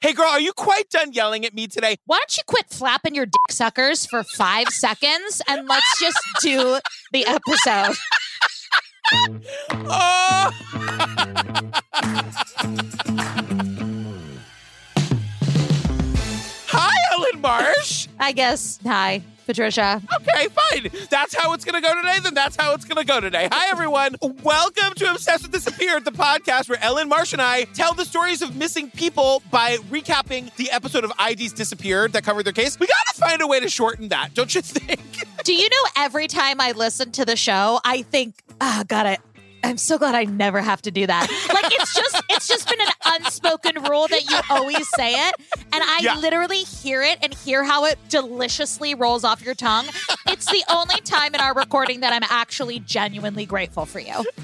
Hey, girl, are you quite done yelling at me today? Why don't you quit flapping your dick suckers for five seconds and let's just do the episode? Oh. Hi, Ellen Marsh. I guess. Hi, Patricia. Okay, fine. That's how it's going to go today. Then that's how it's going to go today. Hi, everyone. Welcome to Obsessed with Disappeared, the podcast where Ellen Marsh and I tell the stories of missing people by recapping the episode of IDs Disappeared that covered their case. We got to find a way to shorten that, don't you think? Do you know every time I listen to the show, I think, ah, oh, God, I, I'm so glad I never have to do that. Like it's just it's just been an unspoken rule that you always say it. And I Yeah. literally hear it and hear how it deliciously rolls off your tongue. It's the only time in our recording that I'm actually genuinely grateful for you.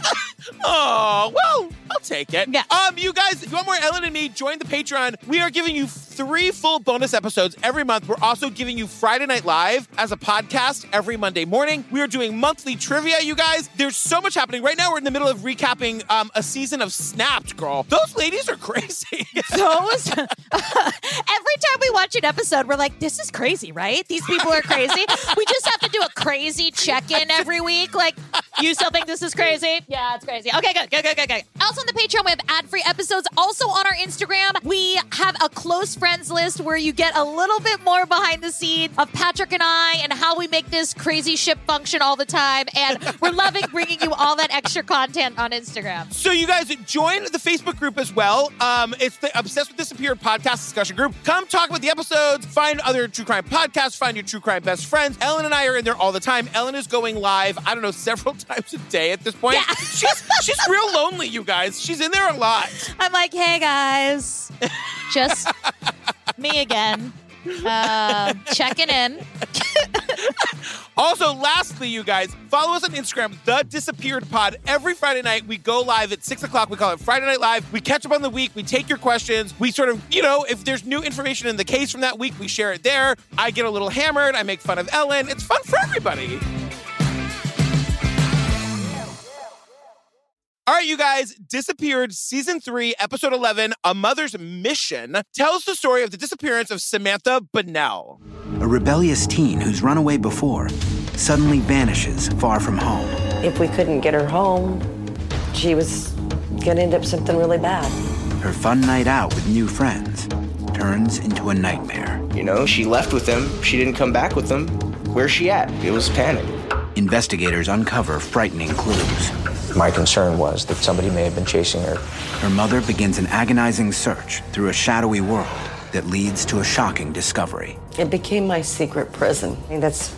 Oh, well, I'll take it. Yeah. Um, you guys, if you want more Ellen and me, join the Patreon. We are giving you three full bonus episodes every month. We're also giving you Friday Night Live as a podcast every Monday morning. We are doing monthly trivia, you guys. There's so much happening. Right now, we're in the middle of recapping um, a season of Snapped, girl. Those ladies are crazy. Those every time we watch an episode, we're like, this is crazy, right? These people are crazy. we just have to do a crazy check-in every week. Like, you still think this is crazy? Yeah, it's crazy. Okay, good, good, good, good, good. Also on the Patreon, we have ad-free episodes. Also on our Instagram, we have a close friends list where you get a little bit more behind the scenes of Patrick and I and how we make this crazy ship function all the time. And we're loving bringing you all that extra content on Instagram. So you guys join the Facebook group as well. Um, it's the Obsessed with Disappeared podcast discussion group. Come talk about the episodes, find other true crime podcasts, find your true crime best friends. Ellen and I are in there all the time. Ellen is going live, I don't know, several times a day at this point. Yeah. She's she's real lonely, you guys. She's in there a lot. I'm like, hey guys, just me again, uh, checking in. Also, lastly, you guys, follow us on Instagram, The Disappeared Pod. Every Friday night, we go live at 6 o'clock. We call it Friday Night Live. We catch up on the week. We take your questions. We sort of, you know, if there's new information in the case from that week, we share it there. I get a little hammered. I make fun of Ellen. It's fun for everybody. All right, you guys, Disappeared Season 3, Episode 11, A Mother's Mission, tells the story of the disappearance of Samantha Bonnell. A rebellious teen who's run away before suddenly vanishes far from home. If we couldn't get her home, she was gonna end up something really bad. Her fun night out with new friends turns into a nightmare. You know, she left with them. She didn't come back with them. Where's she at? It was panic. Investigators uncover frightening clues. My concern was that somebody may have been chasing her. Her mother begins an agonizing search through a shadowy world that leads to a shocking discovery. It became my secret prison. I think that's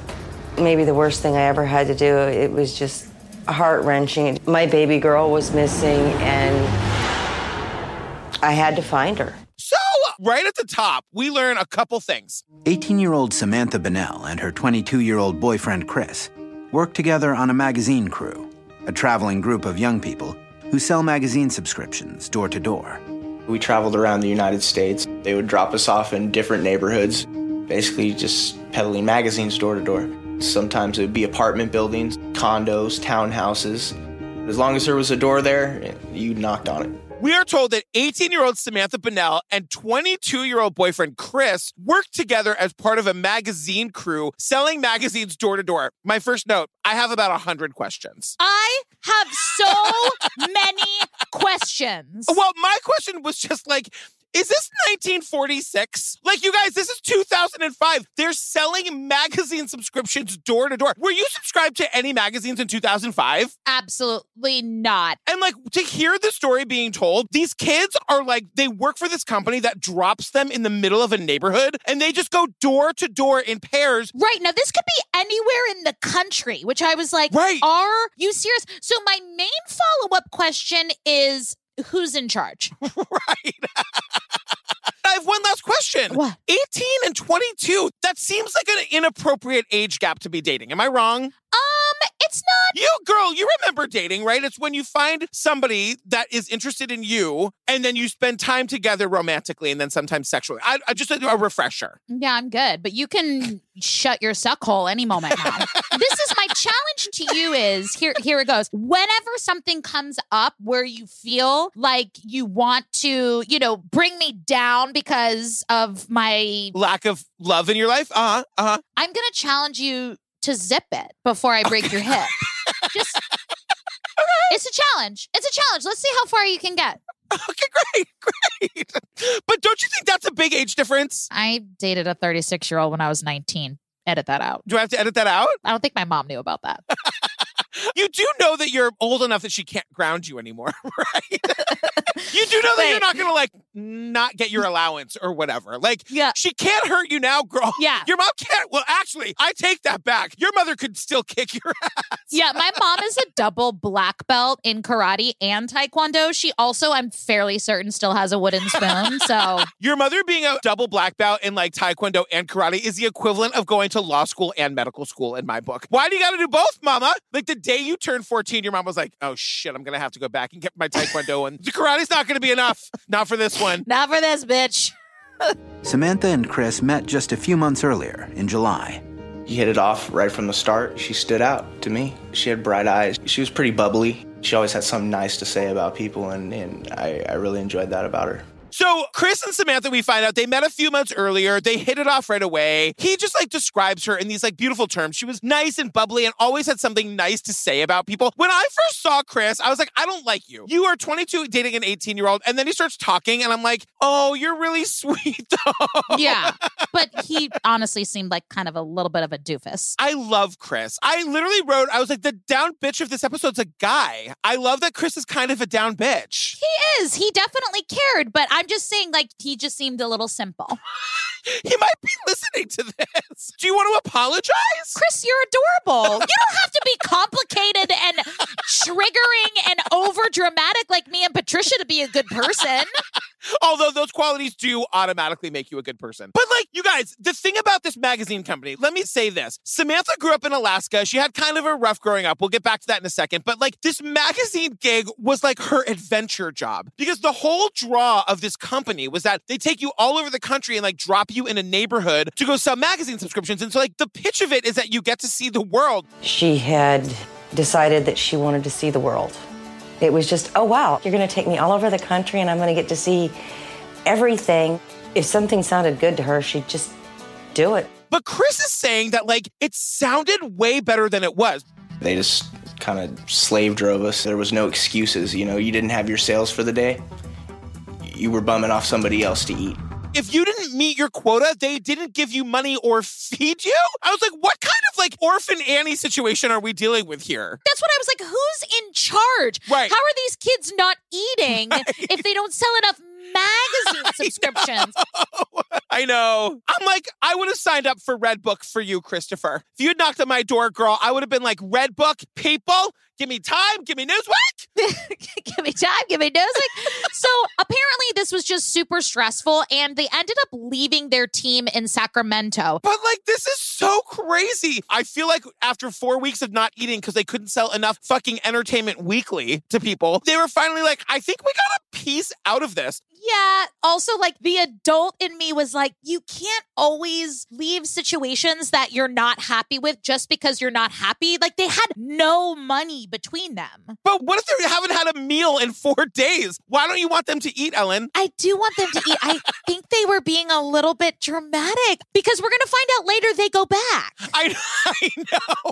maybe the worst thing I ever had to do. It was just heart wrenching. My baby girl was missing, and I had to find her. So, right at the top, we learn a couple things. 18 year old Samantha Bonnell and her 22 year old boyfriend Chris work together on a magazine crew, a traveling group of young people who sell magazine subscriptions door to door. We traveled around the United States. They would drop us off in different neighborhoods, basically just peddling magazines door to door. Sometimes it would be apartment buildings, condos, townhouses. As long as there was a door there, you knocked on it. We are told that 18 year old Samantha Bonnell and 22 year old boyfriend Chris worked together as part of a magazine crew selling magazines door to door. My first note I have about 100 questions. I have so many questions. Well, my question was just like, is this 1946? Like, you guys, this is 2005. They're selling magazine subscriptions door to door. Were you subscribed to any magazines in 2005? Absolutely not. And like to hear the story being told, these kids are like, they work for this company that drops them in the middle of a neighborhood and they just go door to door in pairs. Right. Now, this could be anywhere in the country, which I was like, Right. are you serious? So, my main follow up question is who's in charge? right. I have one last question. What? 18 and 22. That seems like an inappropriate age gap to be dating. Am I wrong? Um, it's not. You, girl, you remember dating, right? It's when you find somebody that is interested in you and then you spend time together romantically and then sometimes sexually. I, I just a, a refresher. Yeah, I'm good, but you can shut your suck hole any moment now. this is my challenge to you is here here it goes. Whenever something comes up where you feel like you want to, you know, bring me down because of my Lack of love in your life? Uh huh. Uh huh. I'm going to challenge you to zip it before I break your hip. Just It's a challenge. It's a challenge. Let's see how far you can get. Okay, great, great. But don't you think that's a big age difference? I dated a 36 year old when I was 19. Edit that out. Do I have to edit that out? I don't think my mom knew about that. You do know that you're old enough that she can't ground you anymore, right? you do know that you're not going to like not get your allowance or whatever. Like, Yeah. she can't hurt you now, girl. Yeah. Your mom can't. Well, actually, I take that back. Your mother could still kick your ass. Yeah, my mom is a double black belt in karate and taekwondo. She also, I'm fairly certain, still has a wooden spoon. So Your mother being a double black belt in like taekwondo and karate is the equivalent of going to law school and medical school in my book. Why do you got to do both, mama? Like the day you turned 14, your mom was like, oh shit, I'm going to have to go back and get my taekwondo and the karate's not going to be enough. Not for this one. not for this bitch. Samantha and Chris met just a few months earlier, in July. You hit it off right from the start. She stood out to me. She had bright eyes. She was pretty bubbly. She always had something nice to say about people, and, and I, I really enjoyed that about her. So Chris and Samantha, we find out they met a few months earlier. They hit it off right away. He just like describes her in these like beautiful terms. She was nice and bubbly and always had something nice to say about people. When I first saw Chris, I was like, I don't like you. You are 22 dating an 18 year old. And then he starts talking and I'm like, oh, you're really sweet though. Yeah. But he honestly seemed like kind of a little bit of a doofus. I love Chris. I literally wrote, I was like, the down bitch of this episode's a guy. I love that Chris is kind of a down bitch. He is. He definitely cared, but I'm just saying, like, he just seemed a little simple. He might be listening to this. Do you want to apologize? Chris, you're adorable. You don't have to be complicated and triggering and over dramatic like me and Patricia to be a good person. Although those qualities do automatically make you a good person. But like, you guys, the thing about this magazine company, let me say this. Samantha grew up in Alaska. She had kind of a rough growing up. We'll get back to that in a second. But like, this magazine gig was like her adventure job because the whole draw of this company was that they take you all over the country and like drop you in a neighborhood to go sell magazine subscriptions. And so like, the pitch of it is that you get to see the world. She had decided that she wanted to see the world. It was just, oh wow, you're going to take me all over the country and I'm going to get to see everything. If something sounded good to her, she'd just do it. But Chris is saying that like, it sounded way better than it was. They just kind of slave drove us. There was no excuses. You know, you didn't have your sales for the day. You were bumming off somebody else to eat. If you didn't meet your quota, they didn't give you money or feed you. I was like, what kind of like orphan Annie situation are we dealing with here? That's what I was like, who's in charge? Right. How are these kids not eating if they don't sell enough magazine subscriptions? I know. I'm like, I would have signed up for Redbook for you, Christopher. If you had knocked on my door, girl, I would have been like, Redbook, people, give me time, give me Newsweek. give me time, give me music. so apparently this was just super stressful and they ended up leaving their team in Sacramento. But like, this is so crazy. I feel like after four weeks of not eating because they couldn't sell enough fucking entertainment weekly to people, they were finally like, I think we got a piece out of this. Yeah. Also, like the adult in me was like, you can't always leave situations that you're not happy with just because you're not happy. Like they had no money between them. But what if they haven't had a meal in four days? Why don't you want them to eat, Ellen? I do want them to eat. I think they were being a little bit dramatic because we're going to find out later they go back. I, I know.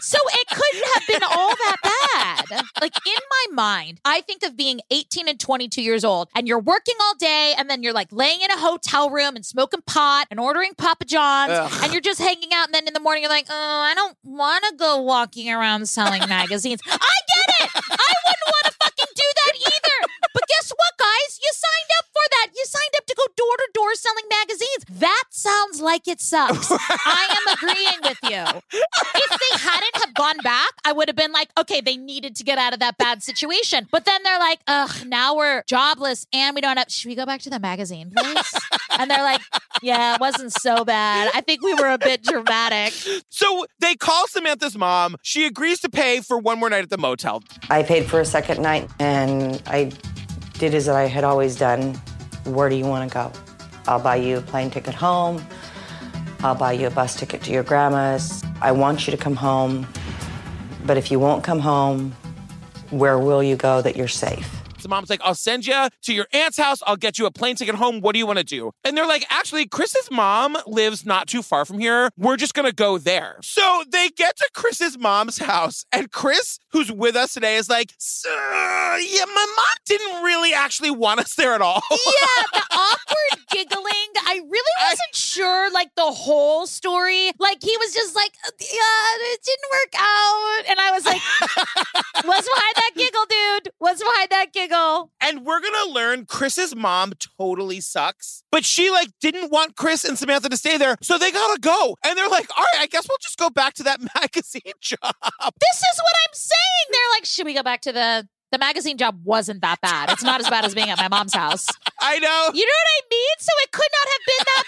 So it couldn't have been all that bad. Like in my mind, I think of being 18 and 22 years old and you're working all day and then you're like laying in a hotel room and smoking pot and ordering Papa John's Ugh. and you're just hanging out and then in the morning you're like, "Oh, I don't want to go walking around selling magazines." I get it. I wouldn't want to what, guys? You signed up for that. You signed up to go door to door selling magazines. That sounds like it sucks. I am agreeing with you if they hadn't have gone back, I would have been like, okay, they needed to get out of that bad situation. But then they're like, ugh, now we're jobless and we don't have. Should we go back to the magazine, please? and they're like, Yeah, it wasn't so bad. I think we were a bit dramatic. So they call Samantha's mom. She agrees to pay for one more night at the motel. I paid for a second night and I did as I had always done. Where do you want to go? I'll buy you a plane ticket home. I'll buy you a bus ticket to your grandma's. I want you to come home. But if you won't come home, where will you go that you're safe? The mom's like, I'll send you to your aunt's house. I'll get you a plane ticket home. What do you want to do? And they're like, actually, Chris's mom lives not too far from here. We're just going to go there. So they get to Chris's mom's house, and Chris, who's with us today, is like, yeah, my mom didn't really actually want us there at all. Yeah, the awkward giggling. I really wasn't sure, like, the whole story. Like, he was just like, uh, yeah, it didn't work out. And I was like, what's behind that giggle, dude? What's behind that giggle? And we're gonna learn Chris's mom totally sucks, but she like didn't want Chris and Samantha to stay there, so they gotta go. And they're like, all right, I guess we'll just go back to that magazine job. This is what I'm saying. They're like, should we go back to the the magazine job wasn't that bad. It's not as bad as being at my mom's house. I know. You know what I mean? So it could not have been that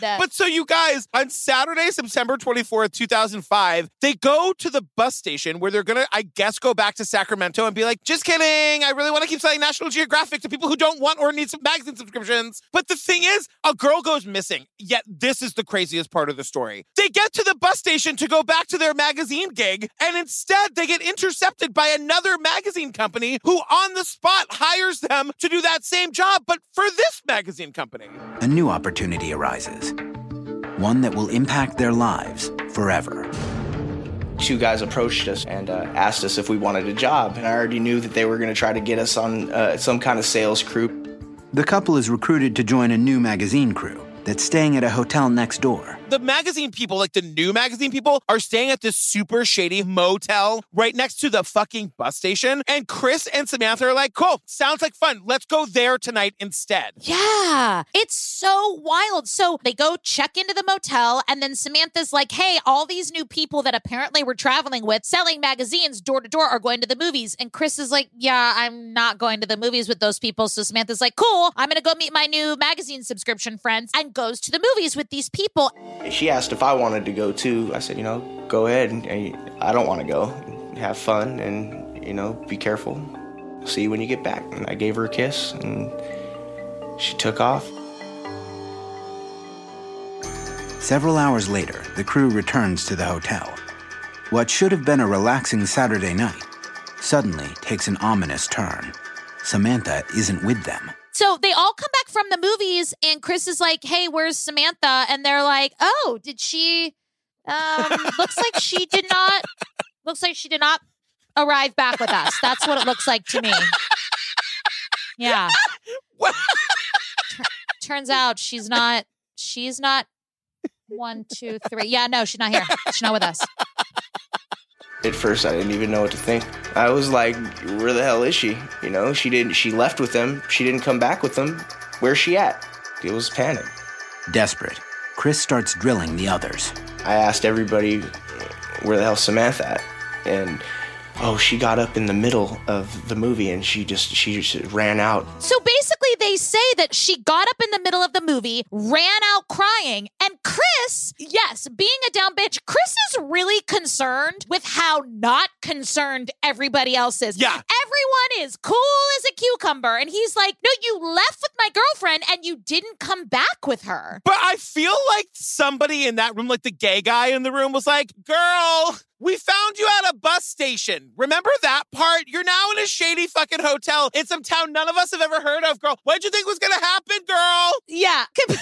bad. But so you guys, on Saturday, September 24th, 2005, they go to the bus station where they're gonna, I guess, go back to Sacramento and be like, just kidding. I really want to keep selling National Geographic to people who don't want or need some magazine subscriptions. But the thing is, a girl goes missing. Yet this is the craziest part of the story. They get to the bus station to go back to their magazine gig, and instead they get intercepted by another magazine company who on the spot hires them to do that same job, but for this magazine company. A new opportunity arises, one that will impact their lives forever. Two guys approached us and uh, asked us if we wanted a job, and I already knew that they were going to try to get us on uh, some kind of sales crew. The couple is recruited to join a new magazine crew that's staying at a hotel next door. The magazine people, like the new magazine people, are staying at this super shady motel right next to the fucking bus station. And Chris and Samantha are like, cool, sounds like fun. Let's go there tonight instead. Yeah, it's so wild. So they go check into the motel, and then Samantha's like, hey, all these new people that apparently we're traveling with selling magazines door to door are going to the movies. And Chris is like, yeah, I'm not going to the movies with those people. So Samantha's like, cool, I'm going to go meet my new magazine subscription friends and goes to the movies with these people. She asked if I wanted to go too. I said, you know, go ahead. And I don't want to go. Have fun and, you know, be careful. See you when you get back. And I gave her a kiss and she took off. Several hours later, the crew returns to the hotel. What should have been a relaxing Saturday night suddenly takes an ominous turn. Samantha isn't with them. So they all come back from the movies, and Chris is like, "Hey, where's Samantha?" And they're like, "Oh, did she? Um, looks like she did not. Looks like she did not arrive back with us. That's what it looks like to me. Yeah. Tur- turns out she's not. She's not. One, two, three. Yeah, no, she's not here. She's not with us. At first, I didn't even know what to think. I was like, where the hell is she? You know, she didn't, she left with them. She didn't come back with them. Where's she at? It was panic. Desperate, Chris starts drilling the others. I asked everybody, where the hell's Samantha at? And, oh, she got up in the middle of the movie and she just, she just ran out. So basically, they say that she got up in the middle of the movie, ran out crying, and Chris, yes, being a down bitch, Chris is really concerned with how not concerned everybody else is. Yeah. Everyone is cool as a cucumber. And he's like, no, you left with my girlfriend and you didn't come back with her. But I feel like somebody in that room, like the gay guy in the room, was like, girl, we found you at a bus station. Remember that part? You're now in a shady fucking hotel in some town none of us have ever heard of, girl. What'd you think was gonna happen, girl? Yeah.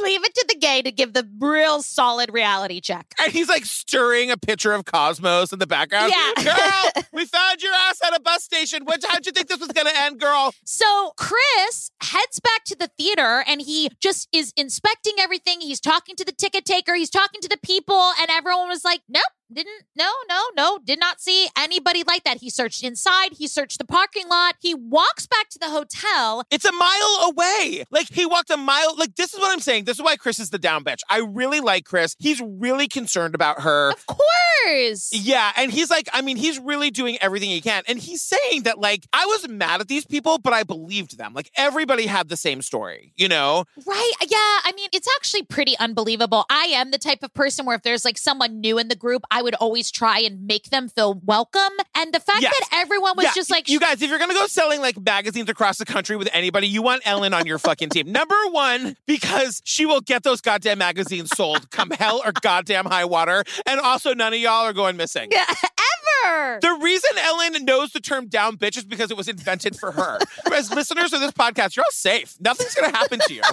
Leave it to the gay to give the real solid reality check. And he's like stirring a picture of Cosmos in the background. Yeah. Girl, we found your ass at a bus station. What, how'd you think this was gonna end, girl? So Chris heads back to the theater and he just is inspecting everything. He's talking to the ticket taker, he's talking to the people, and everyone was like, nope, Didn't, no, no, no, did not see anybody like that. He searched inside, he searched the parking lot. He walks back to the hotel. It's a mile away. Like he walked a mile. Like this is what I'm saying. This is why Chris is the down bitch. I really like Chris. He's really concerned about her. Of course. Yeah, and he's like, I mean, he's really doing everything he can. And he's saying that, like, I was mad at these people, but I believed them. Like, everybody had the same story, you know? Right. Yeah. I mean, it's actually pretty unbelievable. I am the type of person where if there's like someone new in the group, I would always try and make them feel welcome. And the fact Yes. that everyone was Yeah, just like, you guys, if you're gonna go selling like magazines across the country with anybody, you want Ellen on your fucking team. Number one, because she will get those goddamn magazines sold come hell or goddamn high water. And also, none of y'all are going missing. ever. The reason Ellen knows the term down bitch is because it was invented for her. As listeners of this podcast, you're all safe. Nothing's gonna happen to you.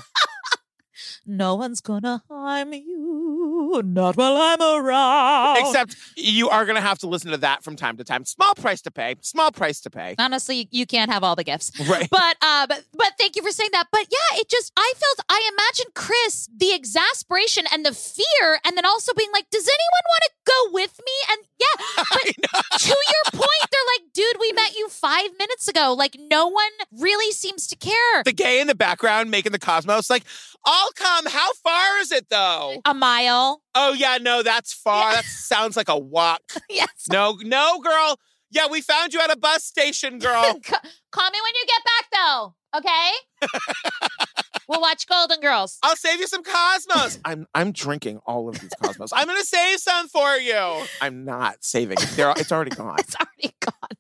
No one's gonna harm you, not while I'm around. Except you are going to have to listen to that from time to time. Small price to pay. Small price to pay. honestly, you can't have all the gifts. Right. But uh, but, but thank you for saying that. But yeah, it just I felt I imagine Chris the exasperation and the fear, and then also being like, does anyone want to go with me? And yeah, but to your point, they're like, dude, we met you five minutes ago. Like, no one really seems to care. The gay in the background making the cosmos like, I'll come. How far is it though? A mile. Oh yeah, no, that's far. That sounds like a walk. Yes. No, no, girl. Yeah, we found you at a bus station, girl. Call me when you get back, though. Okay. we'll watch Golden Girls. I'll save you some cosmos. I'm I'm drinking all of these cosmos. I'm gonna save some for you. I'm not saving. it. They're, it's already gone. It's already gone.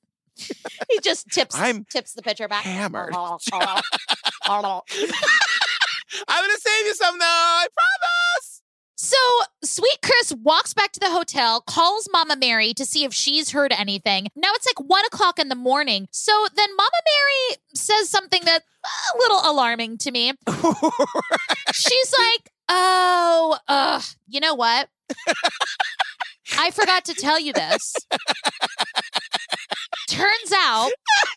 he just tips I'm tips the pitcher back. hammered. I'm gonna save you some though. I promise. So sweet Chris walks back to the hotel, calls Mama Mary to see if she's heard anything. Now it's like one o'clock in the morning. So then Mama Mary says something that's a little alarming to me. She's like, "Oh, uh, you know what? I forgot to tell you this." Turns out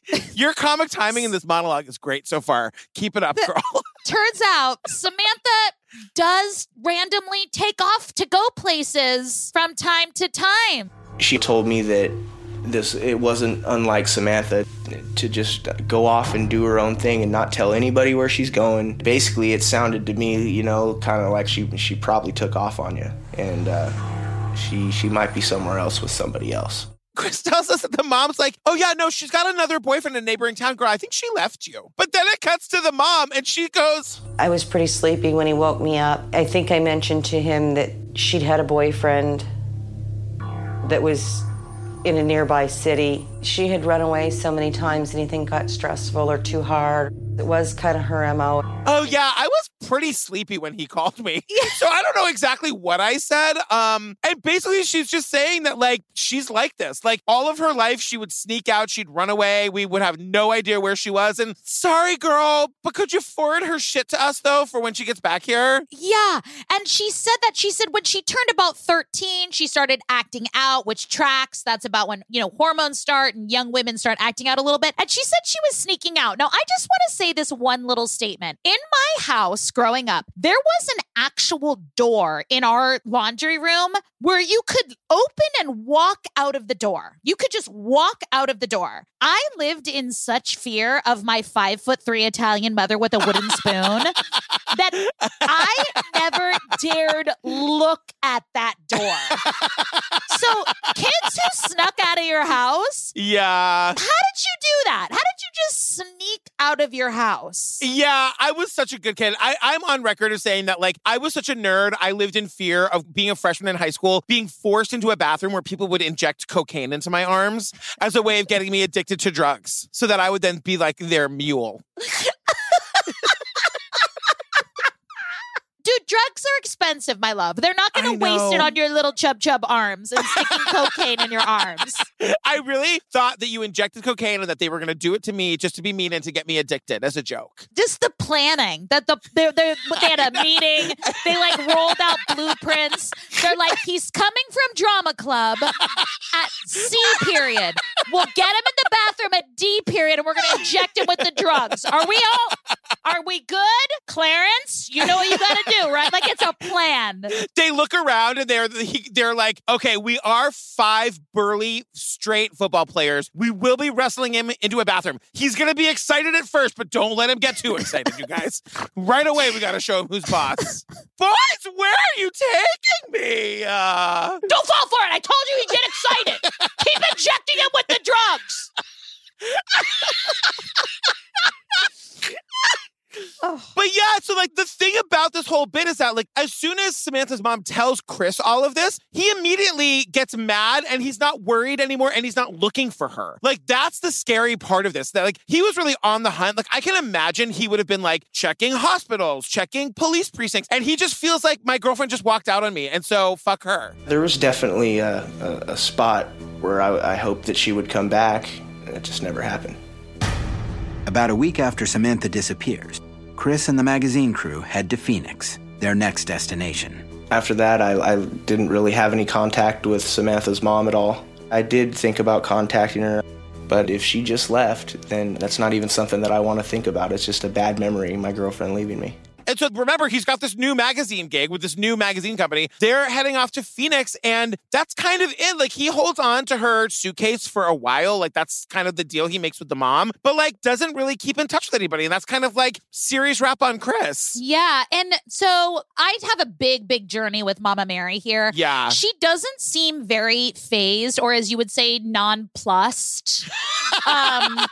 Your comic timing in this monologue is great so far. Keep it up, girl. Turns out Samantha does randomly take off to go places from time to time. She told me that this it wasn't unlike Samantha to just go off and do her own thing and not tell anybody where she's going. Basically, it sounded to me, you know, kind of like she she probably took off on you, and uh, she she might be somewhere else with somebody else. Chris tells us that the mom's like, oh yeah, no, she's got another boyfriend in a neighboring town. Girl, I think she left you. But then it cuts to the mom and she goes, I was pretty sleepy when he woke me up. I think I mentioned to him that she'd had a boyfriend that was in a nearby city. She had run away so many times, anything got stressful or too hard. It was kind of her MO. Oh yeah, I was pretty sleepy when he called me. So I don't know exactly what I said. Um and basically she's just saying that like she's like this. Like all of her life she would sneak out, she'd run away, we would have no idea where she was. And sorry girl, but could you forward her shit to us though for when she gets back here? Yeah. And she said that she said when she turned about 13, she started acting out, which tracks. That's about when, you know, hormones start and young women start acting out a little bit. And she said she was sneaking out. Now, I just want to say this one little statement. In my house growing up, there was an actual door in our laundry room where you could open and walk out of the door. You could just walk out of the door. I lived in such fear of my five foot three Italian mother with a wooden spoon that I never dared look at that door. So, kids who snuck out of your house, Yeah. how did you do that? How did you just sneak out of your house? Yeah, I was such a good kid. I, I'm on record as saying that, like, I was such a nerd. I lived in fear of being a freshman in high school, being forced into a bathroom where people would inject cocaine into my arms as a way of getting me addicted to drugs so that I would then be like their mule. Dude, drugs are expensive, my love. They're not going to waste it on your little chub chub arms and sticking cocaine in your arms. I really thought that you injected cocaine and that they were going to do it to me just to be mean and to get me addicted as a joke. Just the planning that the they they had a meeting. They like rolled out blueprints. They're like, he's coming from drama club at C period. We'll get him in the bathroom at D period, and we're gonna inject him with the drugs. Are we all? Are we good, Clarence? You know what you got to do, right? Like it's a plan. they look around and they're they're like, okay, we are five burly straight football players. We will be wrestling him into a bathroom. He's gonna be excited at first, but don't let him get too excited, you guys. Right away, we gotta show him who's boss. Boys, where are you taking me? Uh... Don't fall for it. I told you he'd get excited. Keep injecting him with the drugs. But yeah, so like the thing about this whole bit is that like as soon as Samantha's mom tells Chris all of this, he immediately gets mad and he's not worried anymore and he's not looking for her. Like that's the scary part of this. That like he was really on the hunt. Like I can imagine he would have been like checking hospitals, checking police precincts, and he just feels like my girlfriend just walked out on me, and so fuck her. There was definitely a, a, a spot where I, I hoped that she would come back. It just never happened. About a week after Samantha disappears, Chris and the magazine crew head to Phoenix, their next destination. After that, I, I didn't really have any contact with Samantha's mom at all. I did think about contacting her, but if she just left, then that's not even something that I want to think about. It's just a bad memory, my girlfriend leaving me. And so remember, he's got this new magazine gig with this new magazine company. They're heading off to Phoenix, and that's kind of it. Like he holds on to her suitcase for a while. Like that's kind of the deal he makes with the mom, but like doesn't really keep in touch with anybody. And that's kind of like serious rap on Chris. Yeah. And so I have a big, big journey with Mama Mary here. Yeah. She doesn't seem very phased, or as you would say, nonplussed. um,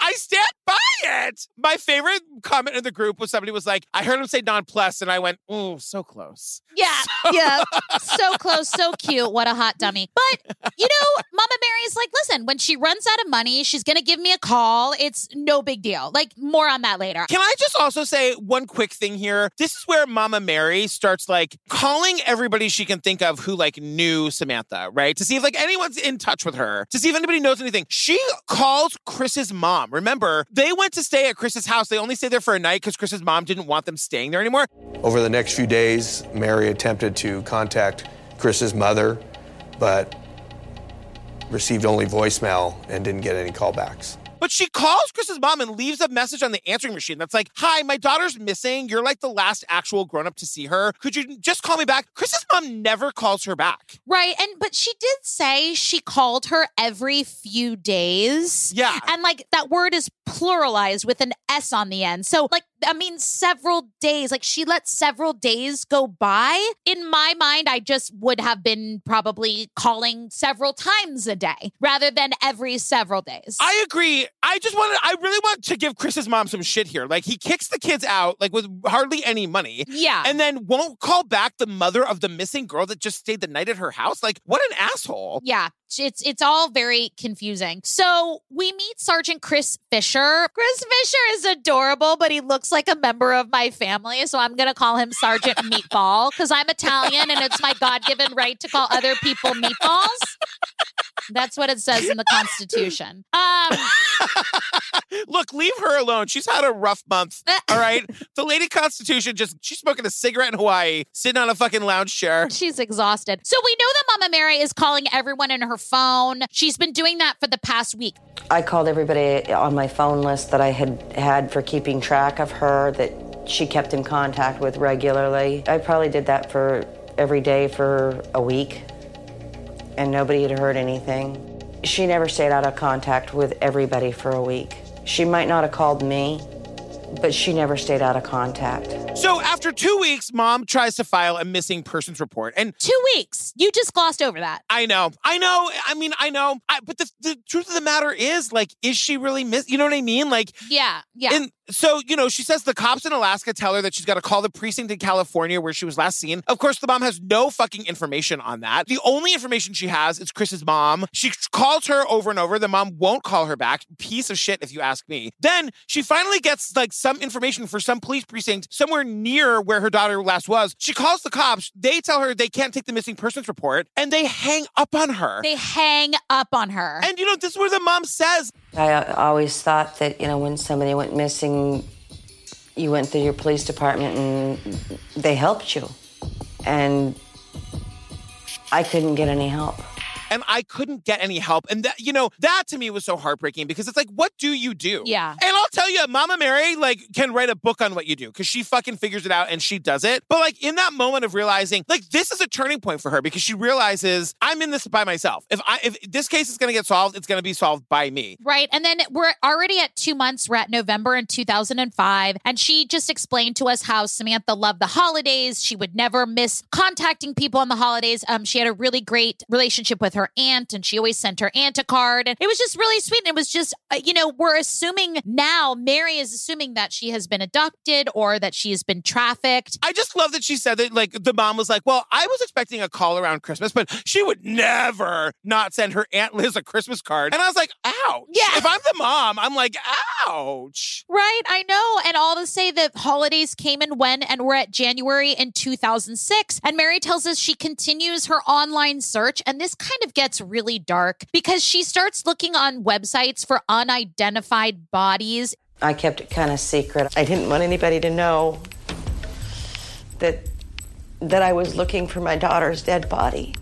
I stand by it. My favorite comment in the group was somebody was like, I heard him say nonplussed, and I went, oh, so close. Yeah, yeah. So close, so cute. What a hot dummy. But, you know, Mama Mary's like, listen, when she runs out of money, she's going to give me a call. It's no big deal. Like, more on that later. Can I just also say one quick thing here? This is where Mama Mary starts like calling everybody she can think of who like knew Samantha, right? To see if like anyone's in touch with her, to see if anybody knows anything. She calls Chris's mom. Remember, they went to stay at Chris's house. They only stayed there for a night because Chris's mom didn't want them staying there anymore. Over the next few days, Mary attempted to contact Chris's mother, but received only voicemail and didn't get any callbacks. But she calls Chris's mom and leaves a message on the answering machine that's like, Hi, my daughter's missing. You're like the last actual grown up to see her. Could you just call me back? Chris's mom never calls her back. Right. And but she did say she called her every few days. Yeah. And like that word is pluralized with an S on the end. So like I mean several days. Like she let several days go by. In my mind, I just would have been probably calling several times a day rather than every several days. I agree. I just wanted, I really want to give Chris's mom some shit here. Like, he kicks the kids out, like, with hardly any money. Yeah. And then won't call back the mother of the missing girl that just stayed the night at her house. Like, what an asshole. Yeah, it's it's all very confusing. So we meet Sergeant Chris Fisher. Chris Fisher is adorable, but he looks like a member of my family, so I'm gonna call him Sergeant Meatball because I'm Italian and it's my God-given right to call other people meatballs. That's what it says in the Constitution. Um, Look, leave her alone. She's had a rough month. Uh, all right. the Lady Constitution just, she's smoking a cigarette in Hawaii, sitting on a fucking lounge chair. She's exhausted. So we know that Mama Mary is calling everyone in her phone. She's been doing that for the past week. I called everybody on my phone list that I had had for keeping track of her that she kept in contact with regularly. I probably did that for every day for a week, and nobody had heard anything. She never stayed out of contact with everybody for a week. She might not have called me, but she never stayed out of contact. So after two weeks, mom tries to file a missing persons report. And Two weeks. You just glossed over that. I know, I know. I mean, I know. I, but the, the truth of the matter is, like, is she really miss? You know what I mean? Like, Yeah, yeah. And so, you know, she says the cops in Alaska tell her that she's got to call the precinct in California where she was last seen. Of course, the mom has no fucking information on that. The only information she has is Chris's mom. She calls her over and over. The mom won't call her back. Piece of shit, if you ask me. Then she finally gets like some information for some police precinct somewhere near where her daughter last was. She calls the cops. They tell her they can't take the missing persons report and they hang up on her. they hang up on her. and you know, this is where the mom says, I uh, always thought that, you know, when somebody went missing, you went through your police department and they helped you. And I couldn't get any help. And I couldn't get any help. And that, you know, that to me was so heartbreaking because it's like, what do you do? Yeah. And I'll tell you, Mama Mary like can write a book on what you do because she fucking figures it out and she does it. But like in that moment of realizing, like this is a turning point for her because she realizes I'm in this by myself. If I if this case is gonna get solved, it's gonna be solved by me. Right. And then we're already at two months. We're at November in 2005. And she just explained to us how Samantha loved the holidays. She would never miss contacting people on the holidays. Um, she had a really great relationship with her aunt and she always sent her aunt a card. And it was just really sweet. And it was just, uh, you know, we're assuming now, Mary is assuming that she has been abducted or that she has been trafficked. I just love that she said that like the mom was like, Well, I was expecting a call around Christmas, but she would never not send her Aunt Liz a Christmas card. And I was like, ouch. Yeah. If I'm the mom, I'm like, ouch. Right, I know. And all to say that holidays came and went, and we're at January in 2006. And Mary tells us she continues her online search. And this kind of gets really dark because she starts looking on websites for unidentified bodies. I kept it kind of secret. I didn't want anybody to know that that I was looking for my daughter's dead body.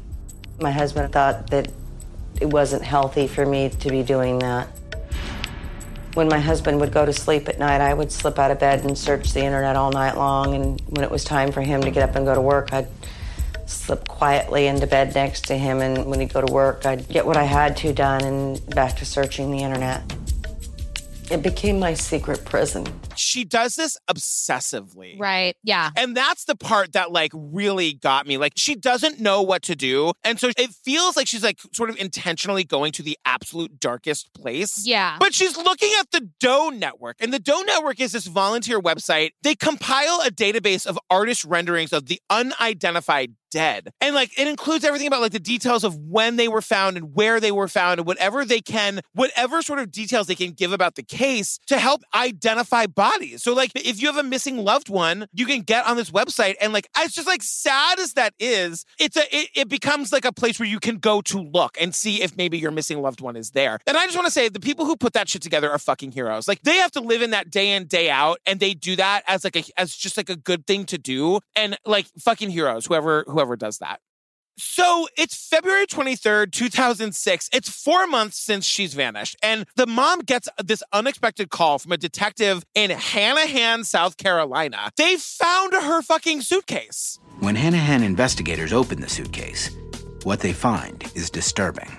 My husband thought that it wasn't healthy for me to be doing that. When my husband would go to sleep at night, I would slip out of bed and search the internet all night long. And when it was time for him to get up and go to work, I'd slip quietly into bed next to him. And when he'd go to work, I'd get what I had to done and back to searching the internet. It became my secret prison. She does this obsessively. Right. Yeah. And that's the part that like really got me. Like she doesn't know what to do. And so it feels like she's like sort of intentionally going to the absolute darkest place. Yeah. But she's looking at the Doe Network. And the Doe Network is this volunteer website. They compile a database of artist renderings of the unidentified dead. And like it includes everything about like the details of when they were found and where they were found and whatever they can, whatever sort of details they can give about the case to help identify bodies. So like if you have a missing loved one, you can get on this website and like it's just like sad as that is, it's a it, it becomes like a place where you can go to look and see if maybe your missing loved one is there. And I just want to say the people who put that shit together are fucking heroes. Like they have to live in that day in day out and they do that as like a as just like a good thing to do and like fucking heroes whoever whoever does that. So it's February 23rd, 2006. It's four months since she's vanished. And the mom gets this unexpected call from a detective in Hanahan, South Carolina. They found her fucking suitcase. When Hanahan investigators open the suitcase, what they find is disturbing.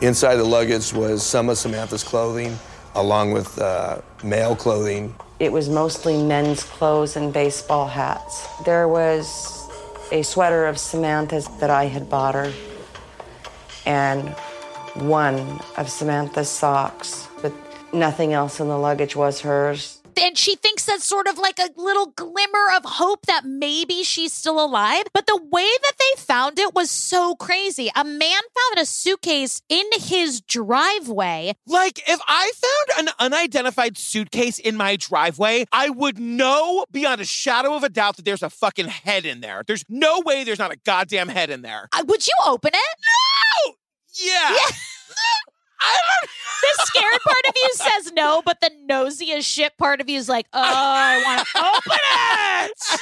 Inside the luggage was some of Samantha's clothing, along with uh, male clothing. It was mostly men's clothes and baseball hats. There was a sweater of Samantha's that I had bought her, and one of Samantha's socks, but nothing else in the luggage was hers. And she thinks that's sort of like a little glimmer of hope that maybe she's still alive. But the way that they found it was so crazy. A man found a suitcase in his driveway. Like, if I found an unidentified suitcase in my driveway, I would know beyond a shadow of a doubt that there's a fucking head in there. There's no way there's not a goddamn head in there. Uh, would you open it? No! Yeah. Yeah. The scared part of you says no, but the nosy as shit part of you is like, oh, I want to open it.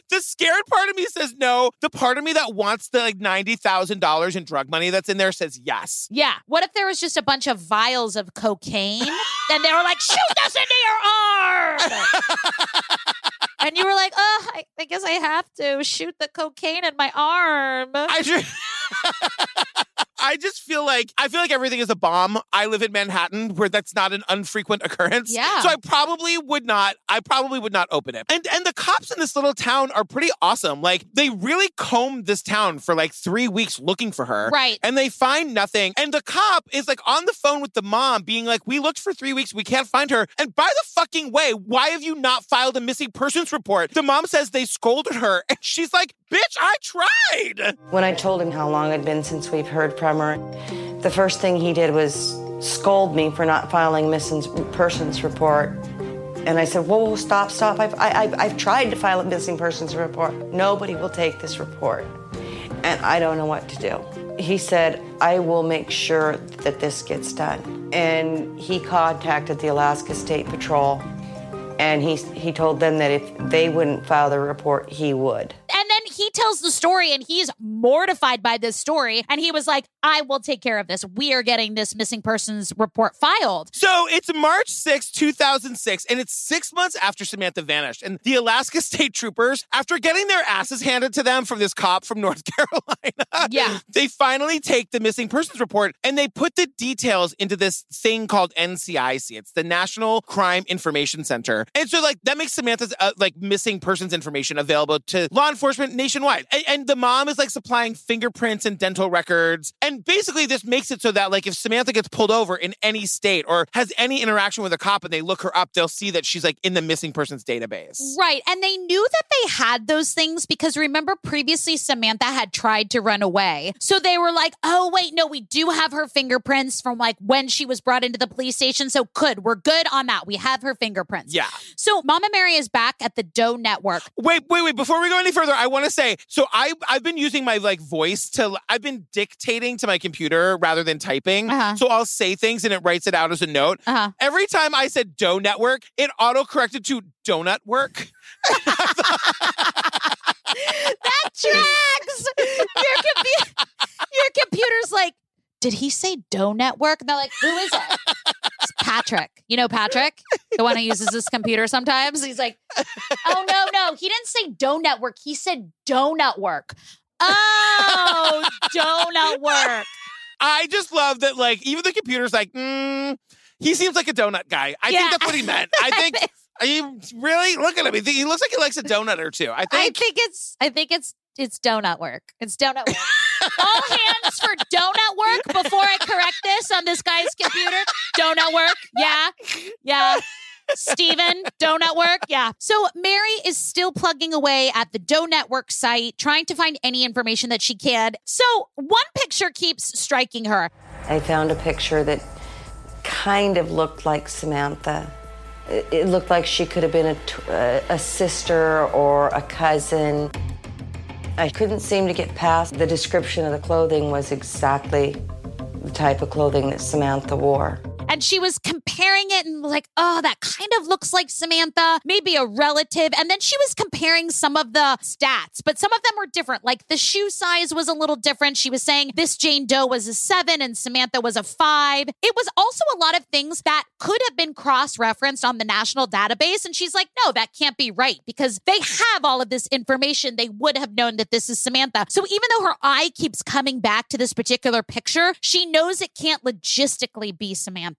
the scared part of me says no. The part of me that wants the like ninety thousand dollars in drug money that's in there says yes. Yeah. What if there was just a bunch of vials of cocaine and they were like, shoot this into your arm? and you were like, oh, I, I guess I have to shoot the cocaine in my arm. I I just feel like I feel like everything is a bomb. I live in Manhattan, where that's not an unfrequent occurrence. Yeah. So I probably would not. I probably would not open it. And and the cops in this little town are pretty awesome. Like they really combed this town for like three weeks looking for her. Right. And they find nothing. And the cop is like on the phone with the mom, being like, "We looked for three weeks. We can't find her. And by the fucking way, why have you not filed a missing persons report?" The mom says they scolded her, and she's like, "Bitch, I tried." When I told him how long it'd been since we've heard from her, the first thing he did was scold me for not filing a missing persons report. And I said, whoa, whoa stop, stop. I've, I, I've, I've tried to file a missing persons report. Nobody will take this report. And I don't know what to do. He said, I will make sure that this gets done. And he contacted the Alaska State Patrol. And he, he told them that if they wouldn't file the report, he would. And then he tells tells the story and he's mortified by this story. And he was like, I will take care of this. We are getting this missing persons report filed. So it's March 6, 2006, and it's six months after Samantha vanished. And the Alaska State Troopers, after getting their asses handed to them from this cop from North Carolina, Yeah. they finally take the missing persons report and they put the details into this thing called NCIC. It's the National Crime Information Center. And so, like, that makes Samantha's uh, like missing persons information available to law enforcement nationwide. And, and the mom is like supplying fingerprints and dental records. And basically, this makes it so that, like, if Samantha gets pulled over in any state or has any interaction with a cop and they look her up, they'll see that she's like in the missing persons database. Right. And they knew that they had those things because remember previously Samantha had tried to run away. So they were like, oh, wait, no, we do have her fingerprints from like when she was brought into the police station. So good. We're good on that. We have her fingerprints. Yeah. So Mama Mary is back at the Doe Network. Wait, wait, wait! Before we go any further, I want to say so. I I've been using my like voice to. I've been dictating to my computer rather than typing. Uh-huh. So I'll say things and it writes it out as a note. Uh-huh. Every time I said Dough Network, it auto corrected to Donut Work. That tracks. your, compu- your computer's like, did he say Doe Network? And they're like, who is it? Patrick. You know Patrick, the one who uses this computer sometimes. He's like, oh no, no, he didn't say donut work. He said Donut Work. Oh, Donut Work. I just love that. Like even the computer's like, mm, he seems like a donut guy. I Yeah. think that's what he meant. I think. Are you really look at him? He looks like he likes a donut or two. I think. I think it's. I think it's. It's donut work. It's donut work. All hands for donut work before I correct this on this guy's computer. Donut work. Yeah. Yeah. Steven, Donut Work. Yeah. So Mary is still plugging away at the Doe Network site, trying to find any information that she can. So one picture keeps striking her. I found a picture that kind of looked like Samantha. It, it looked like she could have been a sister or a cousin. I couldn't seem to get past the description of the clothing was exactly the type of clothing that Samantha wore. And she was comparing it and like, oh, that kind of looks like Samantha, maybe a relative. And then she was comparing some of the stats, but some of them were different. Like the shoe size was a little different. She was saying this Jane Doe was a seven and Samantha was a five. It was also a lot of things that could have been cross referenced on the national database. And she's like, no, that can't be right because they have all of this information. They would have known that this is Samantha. So even though her eye keeps coming back to this particular picture, she knows it can't logistically be Samantha.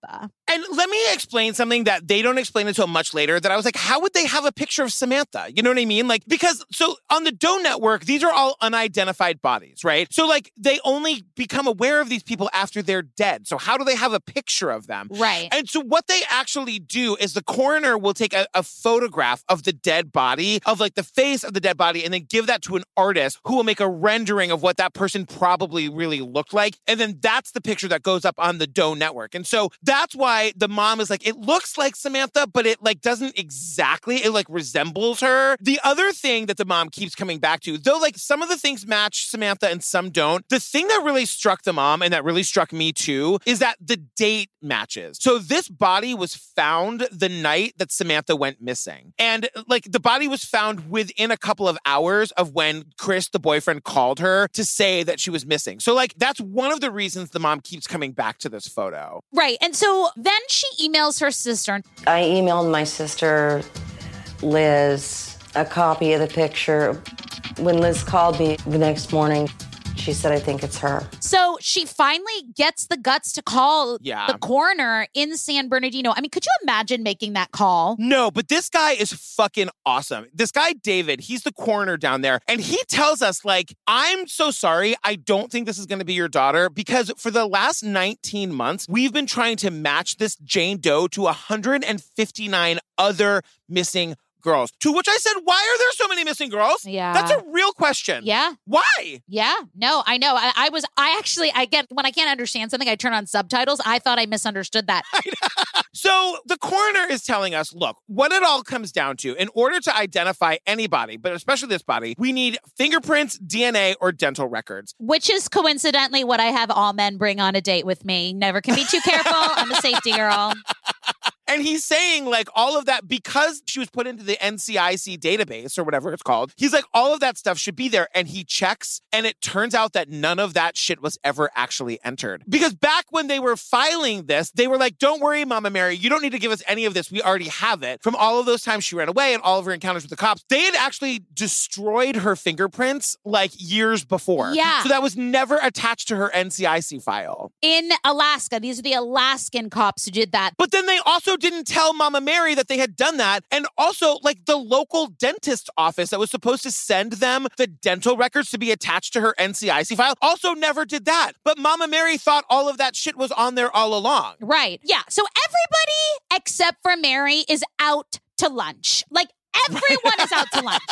And let me explain something that they don't explain until much later that I was like, how would they have a picture of Samantha? You know what I mean? Like, because so on the Doe Network, these are all unidentified bodies, right? So, like, they only become aware of these people after they're dead. So, how do they have a picture of them? Right. And so, what they actually do is the coroner will take a, a photograph of the dead body, of like the face of the dead body, and then give that to an artist who will make a rendering of what that person probably really looked like. And then that's the picture that goes up on the Doe Network. And so, that's why the mom is like, it looks like Samantha, but it like doesn't exactly, it like resembles her. The other thing that the mom keeps coming back to, though, like some of the things match Samantha and some don't, the thing that really struck the mom and that really struck me too is that the date matches. So this body was found the night that Samantha went missing. And like the body was found within a couple of hours of when Chris, the boyfriend, called her to say that she was missing. So, like, that's one of the reasons the mom keeps coming back to this photo. Right. And so then she emails her sister. I emailed my sister, Liz, a copy of the picture. When Liz called me the next morning, she said, I think it's her. So she finally gets the guts to call Yeah. the coroner in San Bernardino. I mean, could you imagine making that call? No, but this guy is fucking awesome. This guy, David, he's the coroner down there. And he tells us, like, I'm so sorry. I don't think this is going to be your daughter because for the last 19 months, we've been trying to match this Jane Doe to 159 other missing girls. To which I said, why are there so many missing girls? Yeah. That's a real question. Yeah. Why? Yeah. No, I know. I, I was, I actually, I get, when I can't understand something, I turn on subtitles. I thought I misunderstood that. So the coroner is telling us, look, what it all comes down to, in order to identify anybody, but especially this body, we need fingerprints, DNA, or dental records. Which is coincidentally what I have all men bring on a date with me. Never can be too careful. I'm a safety girl. And he's saying like all of that because she was put into the NCIC database or whatever it's called. He's like, all of that stuff should be there. And he checks, and it turns out that none of that shit was ever actually entered. Because back when they were filing this, they were like, don't worry, Mama Mary, you don't need to give us any of this. We already have it. From all of those times she ran away and all of her encounters with the cops, they had actually destroyed her fingerprints like years before. Yeah. So that was never attached to her NCIC file. In Alaska, these are the Alaskan cops who did that. But then they also didn't tell Mama Mary that they had done that. And also, like the local dentist office that was supposed to send them the dental records to be attached to her NCIC file also never did that. But Mama Mary thought all of that shit was on there all along. Right. Yeah. So everybody except for Mary is out to lunch. Like everyone is out to lunch.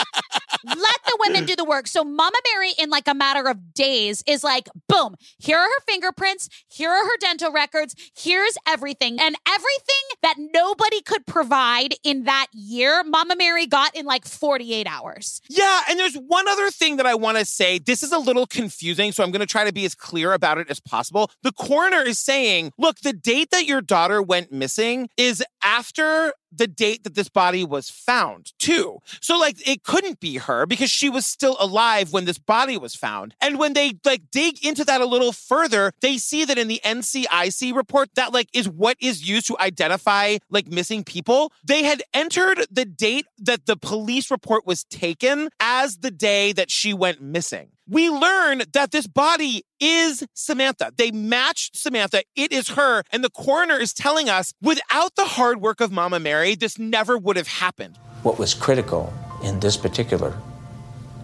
Let the women do the work. So Mama Mary, in like a matter of days, is like, boom, here are her fingerprints, here are her dental records, here's everything. And everything that nobody could provide in that year, Mama Mary got in like 48 hours. Yeah, and there's one other thing that I want to say. This is a little confusing, so I'm going to try to be as clear about it as possible. The coroner is saying, look, the date that your daughter went missing is after the date that this body was found, too. So, like, it couldn't be her because she was still alive when this body was found. And when they, like, dig into that a little further, they see that in the NCIC report, that, like, is what is used to identify, like, missing people. They had entered the date that the police report was taken as the day that she went missing we learn that this body is Samantha. They matched Samantha. It is her. And the coroner is telling us without the hard work of Mama Mary, this never would have happened. What was critical in this particular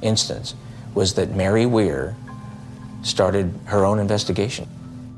instance was that Mary Weir started her own investigation.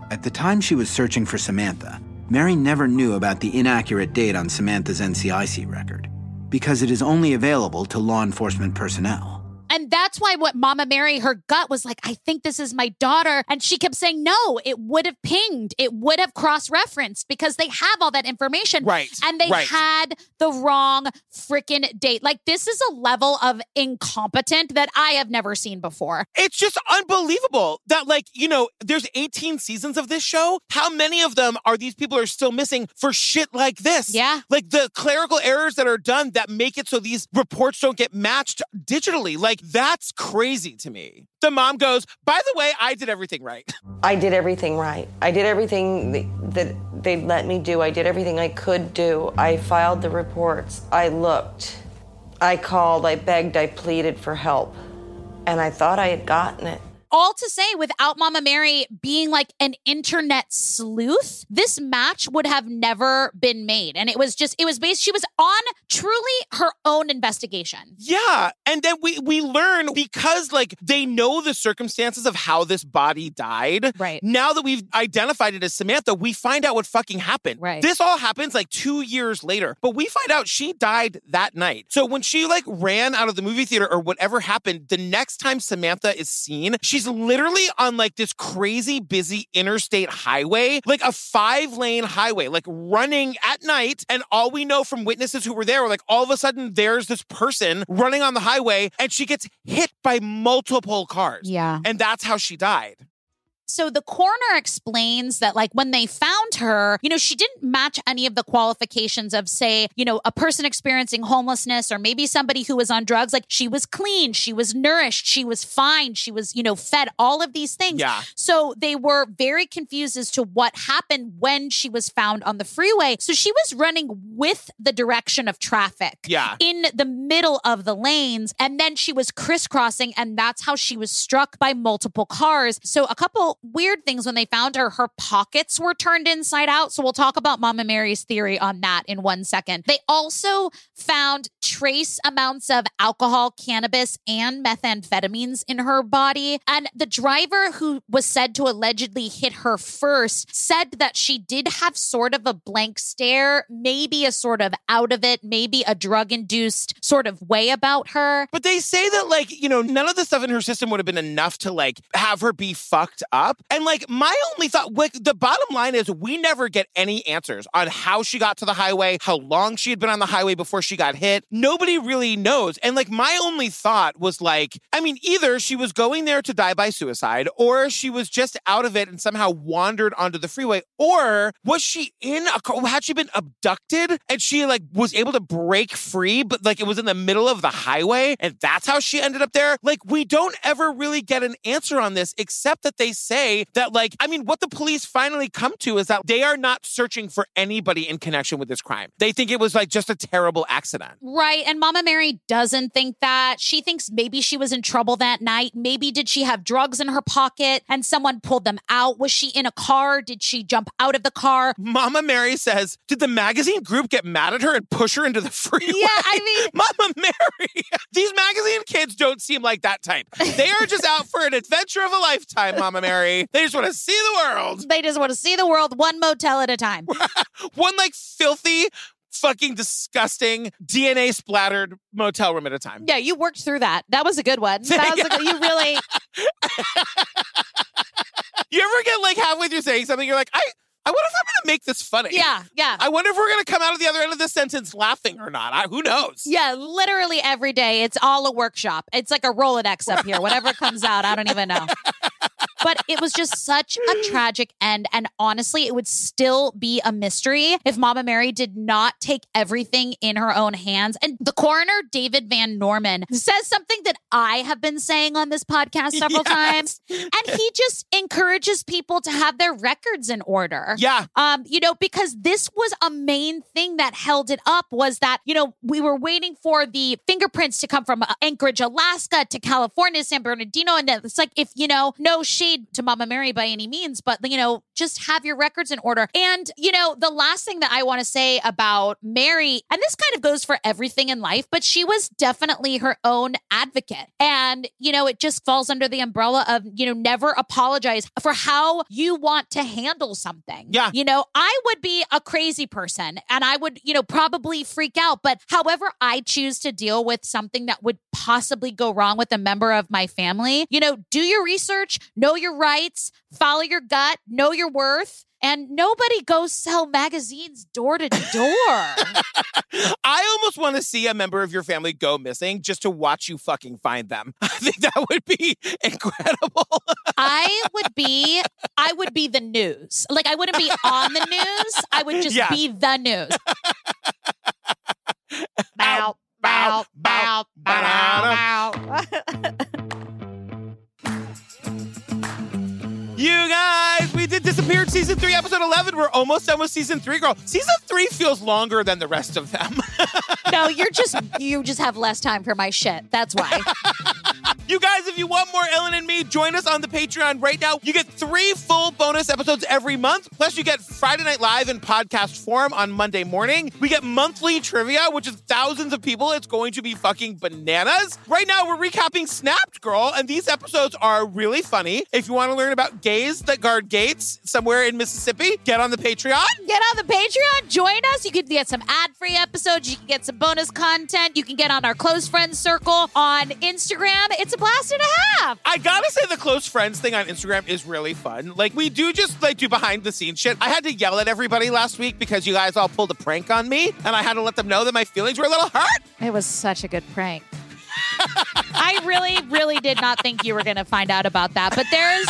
At the time she was searching for Samantha, Mary never knew about the inaccurate date on Samantha's NCIC record because it is only available to law enforcement personnel. And that's why what Mama Mary, her gut was like, I think this is my daughter. And she kept saying, no, it would have pinged. It would have cross referenced because they have all that information. Right. And they right. had the wrong freaking date. Like, this is a level of incompetent that I have never seen before. It's just unbelievable that, like, you know, there's 18 seasons of this show. How many of them are these people are still missing for shit like this? Yeah. Like the clerical errors that are done that make it so these reports don't get matched digitally. Like, that's crazy to me. The mom goes, By the way, I did everything right. I did everything right. I did everything that they let me do. I did everything I could do. I filed the reports. I looked. I called. I begged. I pleaded for help. And I thought I had gotten it all to say, without Mama Mary being like an internet sleuth, this match would have never been made. And it was just, it was based, she was on truly her own investigation. Yeah. And then we we learn because like they know the circumstances of how this body died. Right. Now that we've identified it as Samantha, we find out what fucking happened. Right. This all happens like two years later, but we find out she died that night. So when she like ran out of the movie theater or whatever happened, the next time Samantha is seen, she's She's literally on like this crazy busy interstate highway, like a five lane highway, like running at night. And all we know from witnesses who were there were like, all of a sudden there's this person running on the highway and she gets hit by multiple cars. Yeah. And that's how she died. So the coroner explains that, like, when they found her, you know, she didn't match any of the qualifications of, say, you know, a person experiencing homelessness or maybe somebody who was on drugs. Like, she was clean, she was nourished, she was fine, she was, you know, fed, all of these things. Yeah. So they were very confused as to what happened when she was found on the freeway. So she was running with the direction of traffic. Yeah. In the middle of the lanes. And then she was crisscrossing, and that's how she was struck by multiple cars. So a couple weird things when they found her. Her pockets were turned inside out. So we'll talk about Mama Mary's theory on that in one second. They also found trace amounts of alcohol, cannabis, and methamphetamines in her body. And the driver who was said to allegedly hit her first said that she did have sort of a blank stare, maybe a sort of out of it, maybe a drug induced sort of way about her. But they say that, like, you know, none of the stuff in her system would have been enough to, like, have her be fucked up And like my only thought, like the bottom line is we never get any answers on how she got to the highway, how long she had been on the highway before she got hit. Nobody really knows. And like my only thought was like, I mean, either she was going there to die by suicide, or she was just out of it and somehow wandered onto the freeway, or was she in a car? Had she been abducted and she like was able to break free, but like it was in the middle of the highway and that's how she ended up there? Like we don't ever really get an answer on this except that they that like, I mean, what the police finally come to is that they are not searching for anybody in connection with this crime. They think it was like just a terrible accident. Right. And Mama Mary doesn't think that. She thinks maybe she was in trouble that night. Maybe did she have drugs in her pocket and someone pulled them out? Was she in a car? Did she jump out of the car? Mama Mary says, Did the magazine group get mad at her and push her into the freeway? Yeah, I mean, Mama Mary, these magazine kids don't seem like that type. They are just out for an adventure of a lifetime, Mama Mary. They just want to see the world. they just want to see the world one motel at a time. One like filthy, fucking disgusting, DNA splattered motel room at a time. Yeah, you worked through that. That was a good one. That was a good, you really You ever get like halfway through saying something, you're like, I, I wonder if I'm going to make this funny. Yeah, yeah. I wonder if we're going to come out of the other end of this sentence laughing or not. I, who knows? Yeah, literally every day. It's all a workshop. It's like a Rolodex up here. Whatever comes out, I don't even know. But it was just such a tragic end. And honestly, it would still be a mystery if Mama Mary did not take everything in her own hands. And the coroner, David Van Norman, says something that I have been saying on this podcast several Yes. times. And he just encourages people to have their records in order. Yeah. Um, you know, because this was a main thing that held it up was that, you know, we were waiting for the fingerprints to come from uh, Anchorage, Alaska to California, San Bernardino. And it's like, if, you know, no to Mama Mary by any means, but, you know, just have your records in order. And, you know, the last thing that I want to say about Mary, and this kind of goes for everything in life, but she was definitely her own advocate. And, you know, it just falls under the umbrella of, you know, never apologize for how you want to handle something. Yeah. You know, I would be a crazy person and I would, you know, probably freak out. But however I choose to deal with something that would possibly go wrong with a member of my family, you know, do your research, know your rights, follow your gut, know your worth. And nobody goes sell magazines door to door. I almost want to see a member of your family go missing just to watch you fucking find them. I think that would be incredible. I would be, I would be the news. Like I wouldn't be on the news. I would just Yeah. be the news. bow, bow, bow, bow, bow. you guys, we did Disappeared season three, episode 11. We're almost done with season three, girl. Season three feels longer than the rest of them. No, you're just you just have less time for my shit. That's why. You guys, if you want more Ellen and me, join us on the Patreon right now. You get three full bonus episodes every month. Plus, you get Friday Night Live in podcast form on Monday morning. We get monthly trivia, which is thousands of people. It's going to be fucking bananas. Right now, we're recapping Snapped, girl, and these episodes are really funny. If you want to learn about gays that guard gates somewhere in Mississippi, get on the Patreon. Get on the Patreon, join us. You can get some ad-free episodes. You can get some bonus content. You can get on our close friends circle on Instagram. It's a blast and a half. I gotta say the close friends thing on Instagram is really fun. Like we do just like do behind the scenes shit. I had to yell at everybody last week because you guys all pulled a prank on me, and I had to let them know that my feelings were a little hurt. It was such a good prank. I really, really did not think you were going to find out about that. But there is,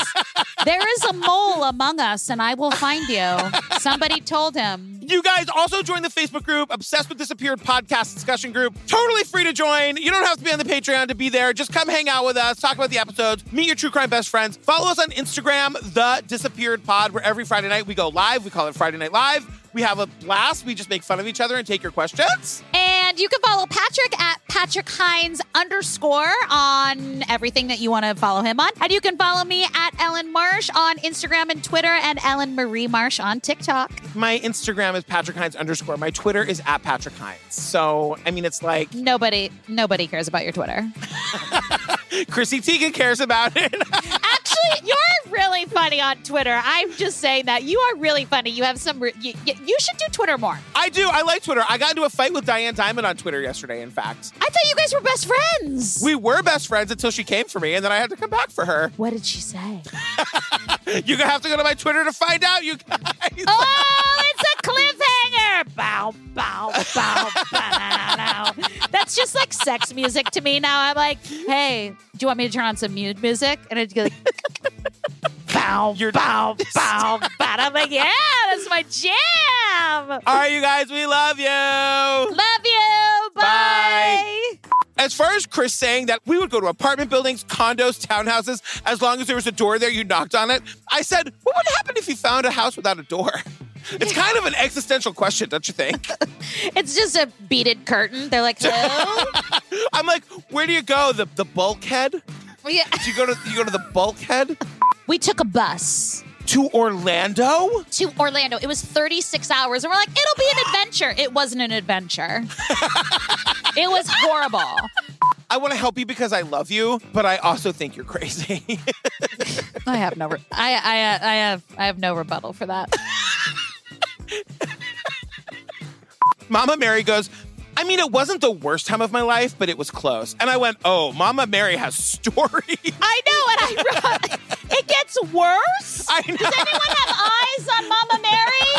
there is a mole among us, and I will find you. Somebody told him. You guys also join the Facebook group, Obsessed with Disappeared podcast discussion group. Totally free to join. You don't have to be on the Patreon to be there. Just come hang out with us, talk about the episodes, meet your true crime best friends. Follow us on Instagram, The Disappeared Pod, where every Friday night we go live. We call it Friday Night Live. We have a blast. We just make fun of each other and take your questions. And you can follow Patrick at Patrick Hinds underscore on everything that you want to follow him on. And you can follow me at Ellen Marsh on Instagram and Twitter and Ellen Marie Marsh on TikTok. My Instagram is Patrick Hinds underscore. My Twitter is at Patrick Hinds. So, I mean, it's like Nobody, nobody cares about your Twitter. Chrissy Teigen cares about it. Really, you're really funny on Twitter. I'm just saying that you are really funny. You have some. Re- you you should do Twitter more. I do. I like Twitter. I got into a fight with Diane Dimond on Twitter yesterday, in fact. I thought you guys were best friends. We were best friends until she came for me, and then I had to come back for her. what did she say? You're gonna have to go to my Twitter to find out, you guys. Oh, it's a cliffhanger. Bow, bow, bow, bow. That's just like sex music to me now. I'm like, hey, do you want me to turn on some mu- music? And it's like, bow, You're- bow, bow, bow. I'm like, yeah, that's my jam. All right, you guys, we love you. Love you. Bye. As far as Chris saying that we would go to apartment buildings, condos, townhouses, as long as there was a door there, you knocked on it, I said, what would happen if you found a house without a door? It's kind of an existential question, don't you think? It's just a beaded curtain. They're like, hello. I'm like, where do you go? The the bulkhead? Do yeah. you go to you go to the bulkhead? We took a bus. To Orlando? to Orlando. It was 36 hours. And we're like, it'll be an adventure. It wasn't an adventure. it was horrible. I want to help you because I love you, but I also think you're crazy. I have no, re- I, I, uh, I have, I have no rebuttal for that. Mama Mary goes, I mean, it wasn't the worst time of my life, but it was close. And I went, oh, Mama Mary has stories. I know, and I wrote, it gets worse. I know. Does anyone have eyes on Mama Mary?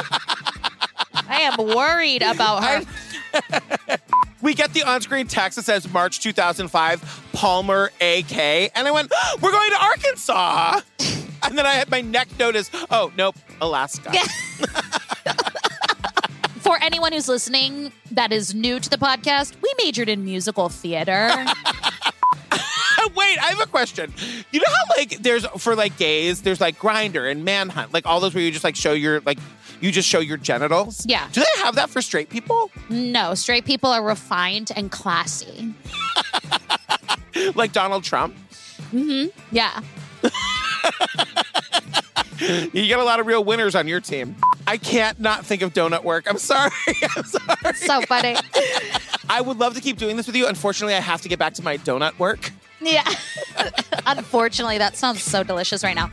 I am worried about her. We get the on-screen text that says March 2005, Palmer AK, and I went, oh, "We're going to Arkansas." And then I had my neck notice, "Oh, nope, Alaska." For anyone who's listening that is new to the podcast, we majored in musical theater. Wait, I have a question. You know how like there's for like gays, there's like Grindr and Manhunt, like all those where you just like show your like you just show your genitals. Yeah. Do they have that for straight people? no, straight people are refined and classy. Like Donald Trump? Mm-hmm. Yeah. You get a lot of real winners on your team. I can't not think of donut work. I'm sorry. I'm sorry. So funny. I would love to keep doing this with you. Unfortunately, I have to get back to my donut work. Yeah. Unfortunately, that sounds so delicious right now.